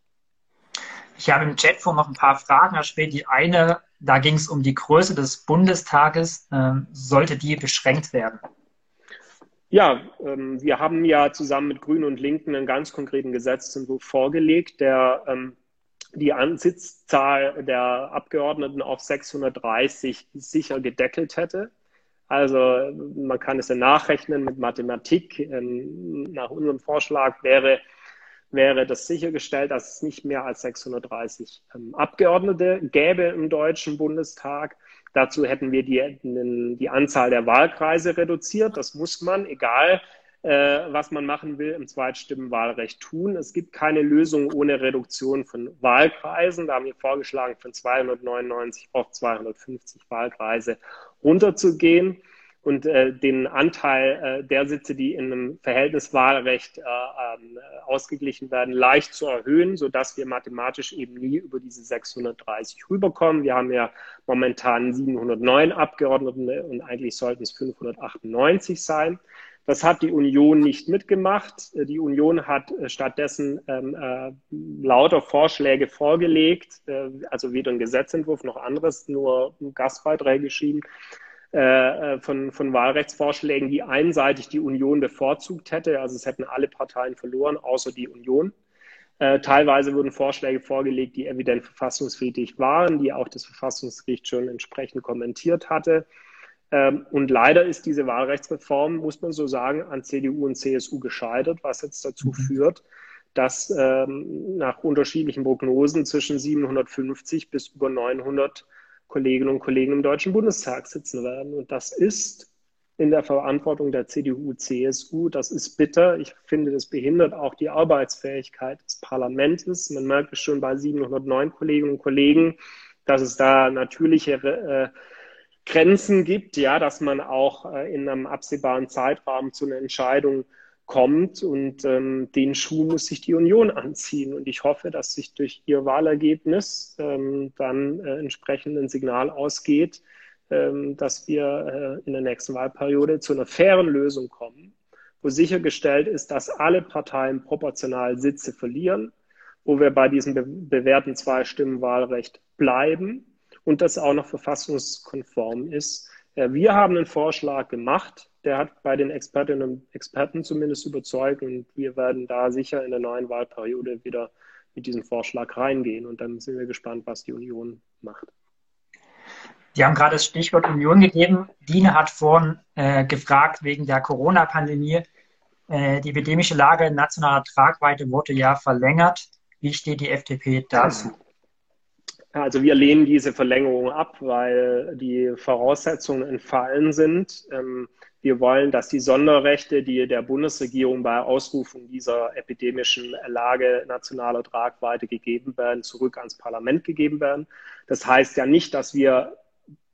S2: Ich habe im Chat vor noch ein paar Fragen erspielt. Die eine, da ging es um die Größe des Bundestages. Ähm, sollte die beschränkt werden?
S3: Ja, ähm, wir haben ja zusammen mit Grünen und Linken einen ganz konkreten Gesetzentwurf vorgelegt, der ähm, die Sitzzahl der Abgeordneten auf 630 sicher gedeckelt hätte. Also man kann es ja nachrechnen mit Mathematik. Ähm, nach unserem Vorschlag wäre wäre das sichergestellt, dass es nicht mehr als 630 ähm, Abgeordnete gäbe im Deutschen Bundestag. Dazu hätten wir die, die Anzahl der Wahlkreise reduziert. Das muss man, egal äh, was man machen will, im Zweitstimmenwahlrecht tun. Es gibt keine Lösung ohne Reduktion von Wahlkreisen. Da haben wir vorgeschlagen, von 299 auf 250 Wahlkreise runterzugehen und äh, den Anteil äh, der Sitze, die in einem Verhältniswahlrecht äh, ähm, ausgeglichen werden, leicht zu erhöhen, sodass wir mathematisch eben nie über diese 630 rüberkommen. Wir haben ja momentan 709 Abgeordnete und eigentlich sollten es 598 sein. Das hat die Union nicht mitgemacht. Die Union hat stattdessen ähm, äh, lauter Vorschläge vorgelegt, äh, also weder ein Gesetzentwurf noch anderes, nur Gastbeiträge geschrieben äh, von, von Wahlrechtsvorschlägen, die einseitig die Union bevorzugt hätte. Also es hätten alle Parteien verloren, außer die Union. Äh, teilweise wurden Vorschläge vorgelegt, die evident verfassungswidrig waren, die auch das Verfassungsgericht schon entsprechend kommentiert hatte. Ähm, und leider ist diese Wahlrechtsreform, muss man so sagen, an CDU und CSU gescheitert, was jetzt dazu mhm. führt, dass ähm, nach unterschiedlichen Prognosen zwischen 750 bis über 900 Kolleginnen und Kollegen im Deutschen Bundestag sitzen werden. Und das ist in der Verantwortung der CDU, CSU. Das ist bitter. Ich finde, das behindert auch die Arbeitsfähigkeit des Parlaments. Man merkt es schon bei 709 Kolleginnen und Kollegen, dass es da natürliche äh, Grenzen gibt, ja, dass man auch äh, in einem absehbaren Zeitrahmen zu einer Entscheidung kommt und ähm, den Schuh muss sich die Union anziehen. Und ich hoffe, dass sich durch ihr Wahlergebnis ähm, dann äh, entsprechend ein Signal ausgeht, ähm, dass wir äh, in der nächsten Wahlperiode zu einer fairen Lösung kommen, wo sichergestellt ist, dass alle Parteien proportional Sitze verlieren, wo wir bei diesem be bewährten Zwei-Stimmen-Wahlrecht bleiben und das auch noch verfassungskonform ist. Äh, wir haben einen Vorschlag gemacht, der hat bei den Expertinnen und Experten zumindest überzeugt und wir werden da sicher in der neuen Wahlperiode wieder mit diesem Vorschlag reingehen und dann sind wir gespannt, was die Union macht.
S2: Sie haben gerade das Stichwort Union gegeben. Dine hat vorhin äh, gefragt wegen der Corona-Pandemie. Äh, die epidemische Lage in nationaler Tragweite wurde ja verlängert. Wie steht die FDP dazu?
S3: Also wir lehnen diese Verlängerung ab, weil die Voraussetzungen entfallen sind. Ähm, wir wollen, dass die Sonderrechte, die der Bundesregierung bei Ausrufung dieser epidemischen Lage nationaler Tragweite gegeben werden, zurück ans Parlament gegeben werden. Das heißt ja nicht, dass wir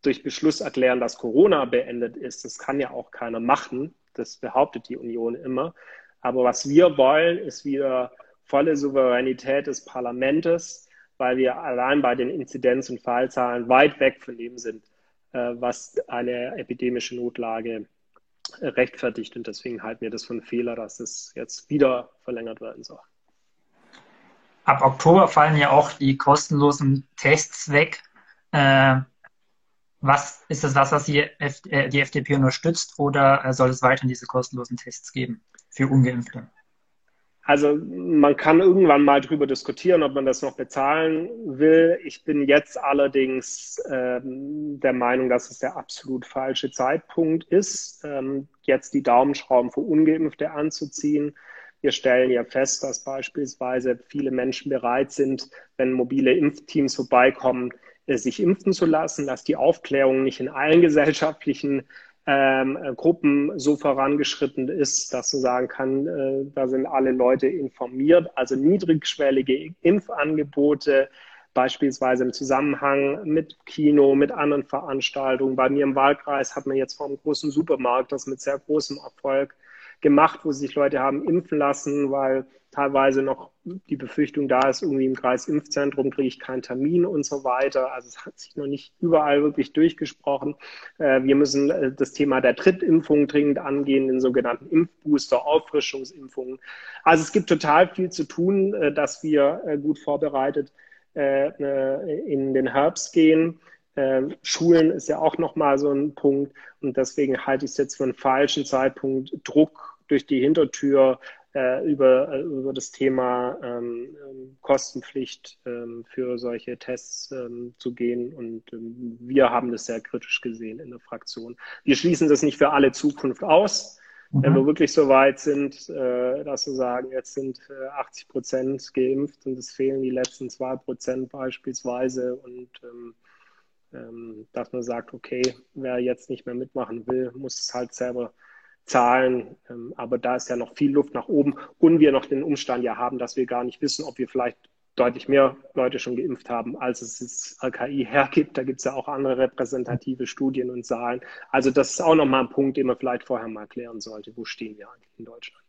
S3: durch Beschluss erklären, dass Corona beendet ist. Das kann ja auch keiner machen. Das behauptet die Union immer. Aber was wir wollen, ist wieder volle Souveränität des Parlaments, weil wir allein bei den Inzidenz- und Fallzahlen weit weg von dem sind, äh, was eine epidemische Notlage rechtfertigt. Und deswegen halten wir das für einen Fehler, dass es jetzt wieder verlängert werden soll.
S2: Ab Oktober fallen ja auch die kostenlosen Tests weg. Äh, was ist das was, was die, F äh, die FDP unterstützt oder äh, soll es weiterhin diese kostenlosen Tests geben für Ungeimpfte?
S3: Also man kann irgendwann mal drüber diskutieren, ob man das noch bezahlen will. Ich bin jetzt allerdings ähm, der Meinung, dass es der absolut falsche Zeitpunkt ist, ähm, jetzt die Daumenschrauben für Ungeimpfte anzuziehen. Wir stellen ja fest, dass beispielsweise viele Menschen bereit sind, wenn mobile Impfteams vorbeikommen, äh, sich impfen zu lassen, dass die Aufklärung nicht in allen gesellschaftlichen ähm, äh, Gruppen so vorangeschritten ist, dass man sagen kann, äh, da sind alle Leute informiert. Also niedrigschwellige Impfangebote, beispielsweise im Zusammenhang mit Kino, mit anderen Veranstaltungen. Bei mir im Wahlkreis hat man jetzt vor einem großen Supermarkt das mit sehr großem Erfolg gemacht, wo sich Leute haben impfen lassen, weil teilweise noch die Befürchtung da ist, irgendwie im Kreisimpfzentrum kriege ich keinen Termin und so weiter. Also es hat sich noch nicht überall wirklich durchgesprochen. Äh, wir müssen äh, das Thema der Drittimpfung dringend angehen, den sogenannten Impfbooster, Auffrischungsimpfungen. Also es gibt total viel zu tun, äh, dass wir gut vorbereitet in den Herbst gehen. Schulen ist ja auch nochmal so ein Punkt und deswegen halte ich es jetzt für einen falschen Zeitpunkt, Druck durch die Hintertür äh, über, äh, über das Thema ähm, ähm, Kostenpflicht ähm, für solche Tests ähm, zu gehen. Und ähm, wir haben das sehr kritisch gesehen in der Fraktion. Wir schließen das nicht für alle Zukunft aus. Mhm. Wenn wir wirklich so weit sind, äh, dass wir sagen, jetzt sind äh, 80 Prozent geimpft und es fehlen die letzten zwei Prozent beispielsweise und ähm, dass man sagt, okay, wer jetzt nicht mehr mitmachen will, muss es halt selber Zahlen, ähm, aber da ist ja noch viel Luft nach oben und wir noch den Umstand ja haben, dass wir gar nicht wissen, ob wir vielleicht deutlich mehr Leute schon geimpft haben, als es das RKI hergibt. Da gibt es ja auch andere repräsentative Studien und Zahlen. Also das ist auch nochmal ein Punkt, den man vielleicht vorher mal klären sollte. Wo stehen wir eigentlich in Deutschland?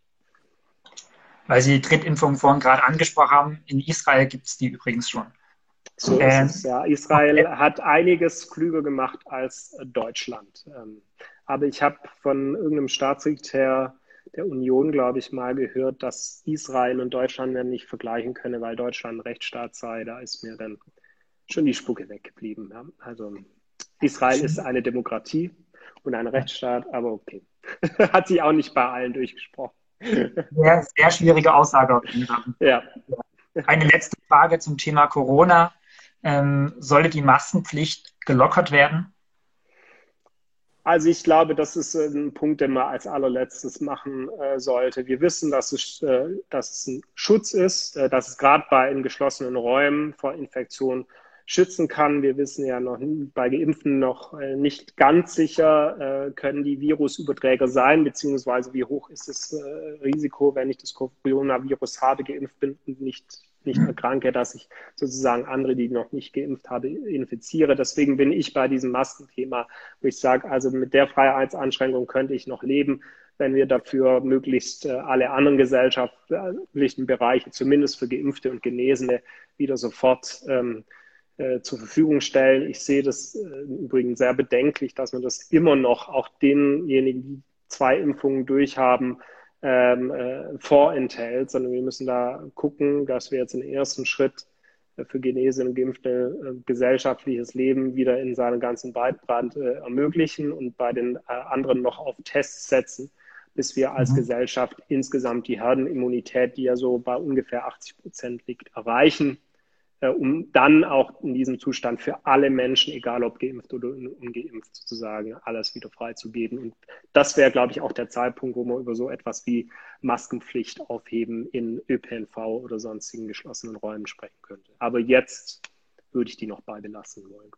S2: Weil Sie die Drittimpfung vorhin gerade angesprochen haben, in Israel gibt es die übrigens schon.
S3: So ähm, ist es, ja. Israel okay. hat einiges klüger gemacht als Deutschland. Ähm, Aber ich habe von irgendeinem Staatssekretär der Union, glaube ich, mal gehört, dass Israel und Deutschland dann nicht vergleichen könne, weil Deutschland ein Rechtsstaat sei. Da ist mir dann schon die Spucke weggeblieben. Ja. Also Israel ist eine Demokratie und ein Rechtsstaat, aber okay. Hat sich auch nicht bei allen durchgesprochen.
S2: Sehr, sehr schwierige Aussage auf jeden Fall. Ja. Eine letzte Frage zum Thema Corona. Ähm, sollte die Maskenpflicht gelockert werden?
S3: Also ich glaube, das ist ein Punkt, den man als allerletztes machen äh, sollte. Wir wissen, dass es, äh, dass es ein Schutz ist, äh, dass es gerade bei in geschlossenen Räumen vor Infektionen schützen kann. Wir wissen ja noch bei Geimpften noch äh, nicht ganz sicher, äh, können die Virusüberträger sein, beziehungsweise wie hoch ist das äh, Risiko, wenn ich das Coronavirus habe, geimpft bin und nicht nicht erkranke, dass ich sozusagen andere, die noch nicht geimpft habe, infiziere. Deswegen bin ich bei diesem Maskenthema, wo ich sage, also mit der Freiheitsanschränkung könnte ich noch leben, wenn wir dafür möglichst äh, alle anderen gesellschaftlichen Bereiche, zumindest für Geimpfte und Genesene, wieder sofort ähm, äh, zur Verfügung stellen. Ich sehe das äh, übrigens sehr bedenklich, dass man das immer noch auch denjenigen, die zwei Impfungen durchhaben, ähm, äh, vorenthält, sondern wir müssen da gucken, dass wir jetzt den ersten Schritt für Genese und Geimpfte äh, gesellschaftliches Leben wieder in seinem ganzen Breitband äh, ermöglichen und bei den äh, anderen noch auf Tests setzen, bis wir als mhm. Gesellschaft insgesamt die Herdenimmunität, die ja so bei ungefähr 80 Prozent liegt, erreichen um dann auch in diesem Zustand für alle Menschen, egal ob geimpft oder ungeimpft, sozusagen alles wieder freizugeben. Und das wäre, glaube ich, auch der Zeitpunkt, wo man über so etwas wie Maskenpflicht aufheben in ÖPNV oder sonstigen geschlossenen Räumen sprechen könnte. Aber jetzt würde ich die noch beide lassen wollen.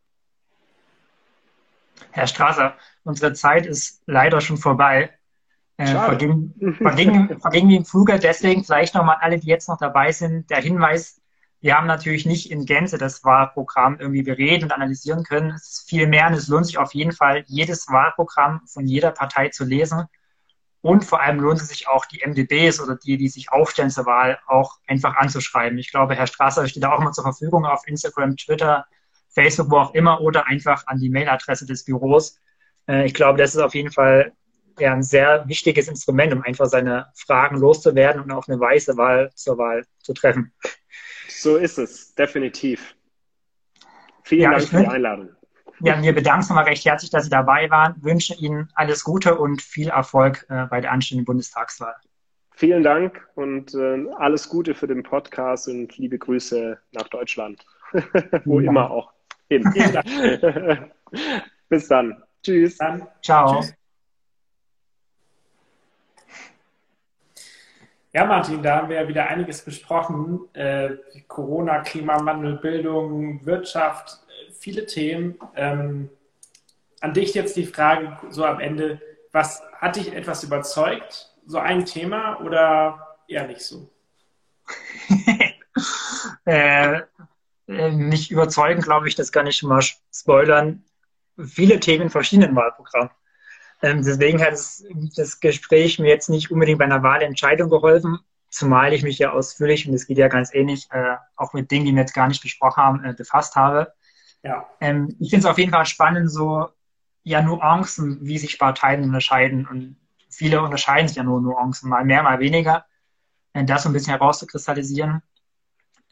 S2: Herr Strasser, unsere Zeit ist leider schon vorbei. Äh, verging, verging, verging wie im Fluge. Deswegen vielleicht nochmal alle, die jetzt noch dabei sind, der Hinweis, wir haben natürlich nicht in Gänze das Wahlprogramm irgendwie bereden und analysieren können. Es ist viel mehr und es lohnt sich auf jeden Fall, jedes Wahlprogramm von jeder Partei zu lesen. Und vor allem lohnt es sich auch, die MDBs oder die, die sich aufstellen zur Wahl, auch einfach anzuschreiben. Ich glaube, Herr Strasser steht da auch immer zur Verfügung auf Instagram, Twitter, Facebook, wo auch immer, oder einfach an die Mailadresse des Büros. Äh, ich glaube, das ist auf jeden Fall ja, ein sehr wichtiges Instrument, um einfach seine Fragen loszuwerden und auch eine weiße Wahl zur Wahl zu treffen.
S3: So ist es, definitiv. Vielen ja, Dank für die Einladung.
S2: Ja, wir bedanken uns nochmal recht herzlich, dass Sie dabei waren. Wünsche Ihnen alles Gute und viel Erfolg äh, bei der anstehenden Bundestagswahl.
S3: Vielen Dank und äh, alles Gute für den Podcast und liebe Grüße nach Deutschland. Wo ja. immer auch hin. Bis dann. Tschüss. Dann.
S2: Ciao. Tschüss.
S1: Ja, Martin, da haben wir ja wieder einiges besprochen. Äh, Corona, Klimawandel, Bildung, Wirtschaft, viele Themen. Ähm, an dich jetzt die Frage so am Ende, was hat dich etwas überzeugt? So ein Thema oder eher nicht so?
S2: äh, äh, nicht überzeugen, glaube ich, das kann ich schon mal spoilern. Viele Themen in verschiedenen Wahlprogrammen. Ähm, deswegen hat es, das Gespräch mir jetzt nicht unbedingt bei einer Wahlentscheidung geholfen, zumal ich mich ja ausführlich, und es geht ja ganz ähnlich, äh, auch mit Dingen, die wir jetzt gar nicht besprochen haben, äh, befasst habe. Ja. Ähm, ich finde es auf jeden Fall spannend, so ja Nuancen, wie sich Parteien unterscheiden. Und viele unterscheiden sich ja nur Nuancen, mal mehr, mal weniger. Äh, das so ein bisschen herauszukristallisieren.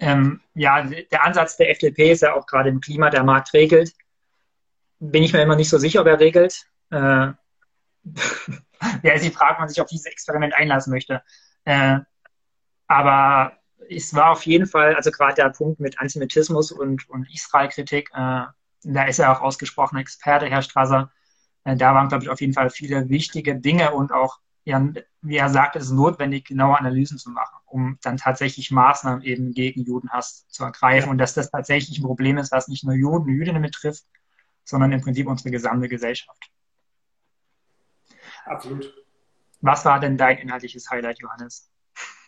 S2: Ähm, ja, der Ansatz der FDP ist ja auch gerade im Klima, der Markt regelt. Bin ich mir immer nicht so sicher, ob er regelt. Äh, ja, ist die Frage, ob man sich auf dieses Experiment einlassen möchte. Äh, aber es war auf jeden Fall, also gerade der Punkt mit Antisemitismus und, und Israel-Kritik, äh, da ist er auch ausgesprochener Experte, Herr Strasser. Äh, da waren, glaube ich, auf jeden Fall viele wichtige Dinge und auch, ja, wie er sagt, es ist notwendig, genaue Analysen zu machen, um dann tatsächlich Maßnahmen eben gegen Judenhass zu ergreifen und dass das tatsächlich ein Problem ist, was nicht nur Juden und Jüdinnen betrifft, sondern im Prinzip unsere gesamte Gesellschaft.
S1: Absolut.
S2: Was war denn dein inhaltliches Highlight, Johannes?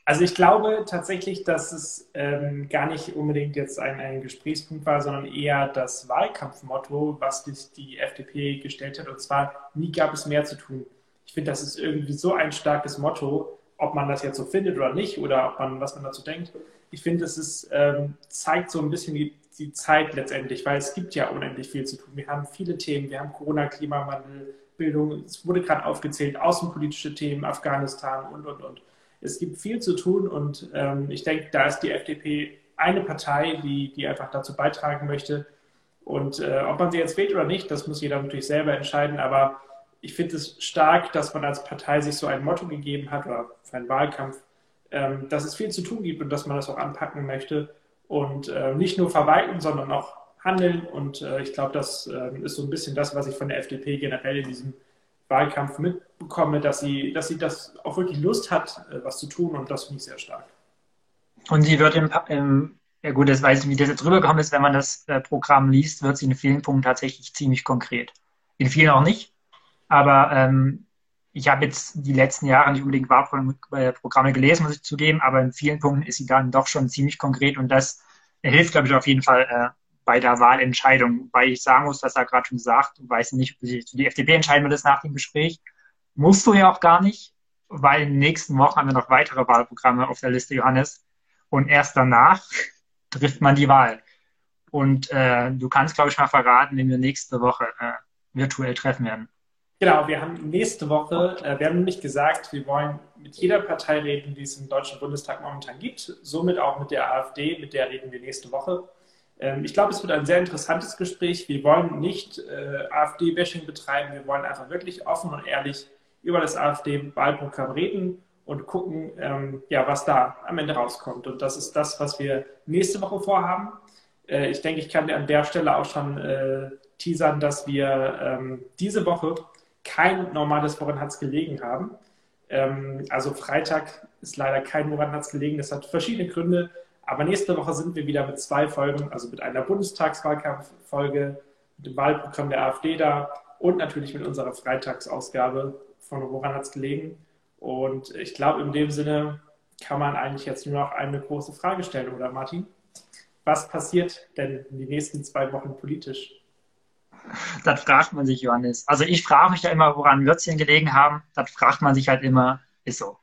S1: Also ich glaube tatsächlich, dass es ähm, gar nicht unbedingt jetzt ein, ein Gesprächspunkt war, sondern eher das Wahlkampfmotto, was die, die FDP gestellt hat. Und zwar, nie gab es mehr zu tun. Ich finde, das ist irgendwie so ein starkes Motto, ob man das jetzt so findet oder nicht, oder ob man, was man dazu denkt. Ich finde, es ähm, zeigt so ein bisschen die, die Zeit letztendlich, weil es gibt ja unendlich viel zu tun. Wir haben viele Themen, wir haben Corona, Klimawandel, Bildung, es wurde gerade aufgezählt, außenpolitische Themen, Afghanistan und, und, und. Es gibt viel zu tun und ähm, ich denke, da ist die FDP eine Partei, die, die einfach dazu beitragen möchte. Und äh, ob man sie jetzt wählt oder nicht, das muss jeder natürlich selber entscheiden. Aber ich finde es stark, dass man als Partei sich so ein Motto gegeben hat oder für einen Wahlkampf, ähm, dass es viel zu tun gibt und dass man das auch anpacken möchte. Und äh, nicht nur verwalten, sondern auch handeln. Und äh, ich glaube, das äh, ist so ein bisschen das, was ich von der FDP generell in diesem Wahlkampf mitbekomme, dass sie, dass sie das auch wirklich Lust hat, äh, was zu tun. Und das finde ich sehr stark.
S2: Und sie wird im, im ja gut, das weiß ich, wie das jetzt rübergekommen ist, wenn man das äh, Programm liest, wird sie in vielen Punkten tatsächlich ziemlich konkret. In vielen auch nicht. Aber ähm, ich habe jetzt die letzten Jahre nicht unbedingt Wahlprogramme gelesen, muss ich zugeben, aber in vielen Punkten ist sie dann doch schon ziemlich konkret und das hilft, glaube ich, auf jeden Fall äh, bei der Wahlentscheidung. Weil ich sagen muss, dass er gerade schon sagt, du weißt nicht, ob du dich für die FDP entscheiden würdest nach dem Gespräch. Musst du ja auch gar nicht, weil in den nächsten Wochen haben wir noch weitere Wahlprogramme auf der Liste, Johannes. Und erst danach trifft man die Wahl. Und äh, du kannst, glaube ich, mal verraten, wenn wir nächste Woche äh, virtuell treffen werden.
S1: Genau, wir haben nächste Woche, äh, wir haben nämlich gesagt, wir wollen mit jeder Partei reden, die es im Deutschen Bundestag momentan gibt, somit auch mit der AfD, mit der reden wir nächste Woche. Ähm, ich glaube, es wird ein sehr interessantes Gespräch. Wir wollen nicht äh, AfD-Bashing betreiben, wir wollen einfach wirklich offen und ehrlich über das AfD-Wahlprogramm reden und gucken, ähm, ja, was da am Ende rauskommt. Und das ist das, was wir nächste Woche vorhaben. Äh, ich denke, ich kann an der Stelle auch schon äh, teasern, dass wir ähm, diese Woche kein normales Woran hat's gelegen haben. Ähm, also Freitag ist leider kein Woran hat's gelegen. Das hat verschiedene Gründe. Aber nächste Woche sind wir wieder mit zwei Folgen, also mit einer Bundestagswahlkampffolge, mit dem Wahlprogramm der AfD da und natürlich mit unserer Freitagsausgabe von Woran hat's gelegen. Und ich glaube, in dem Sinne kann man eigentlich jetzt nur noch eine große Frage stellen, oder Martin? Was passiert denn in den nächsten zwei Wochen politisch?
S2: Das fragt man sich, Johannes. Also ich frage mich ja immer, woran denn gelegen haben? Das fragt man sich halt immer, ist so.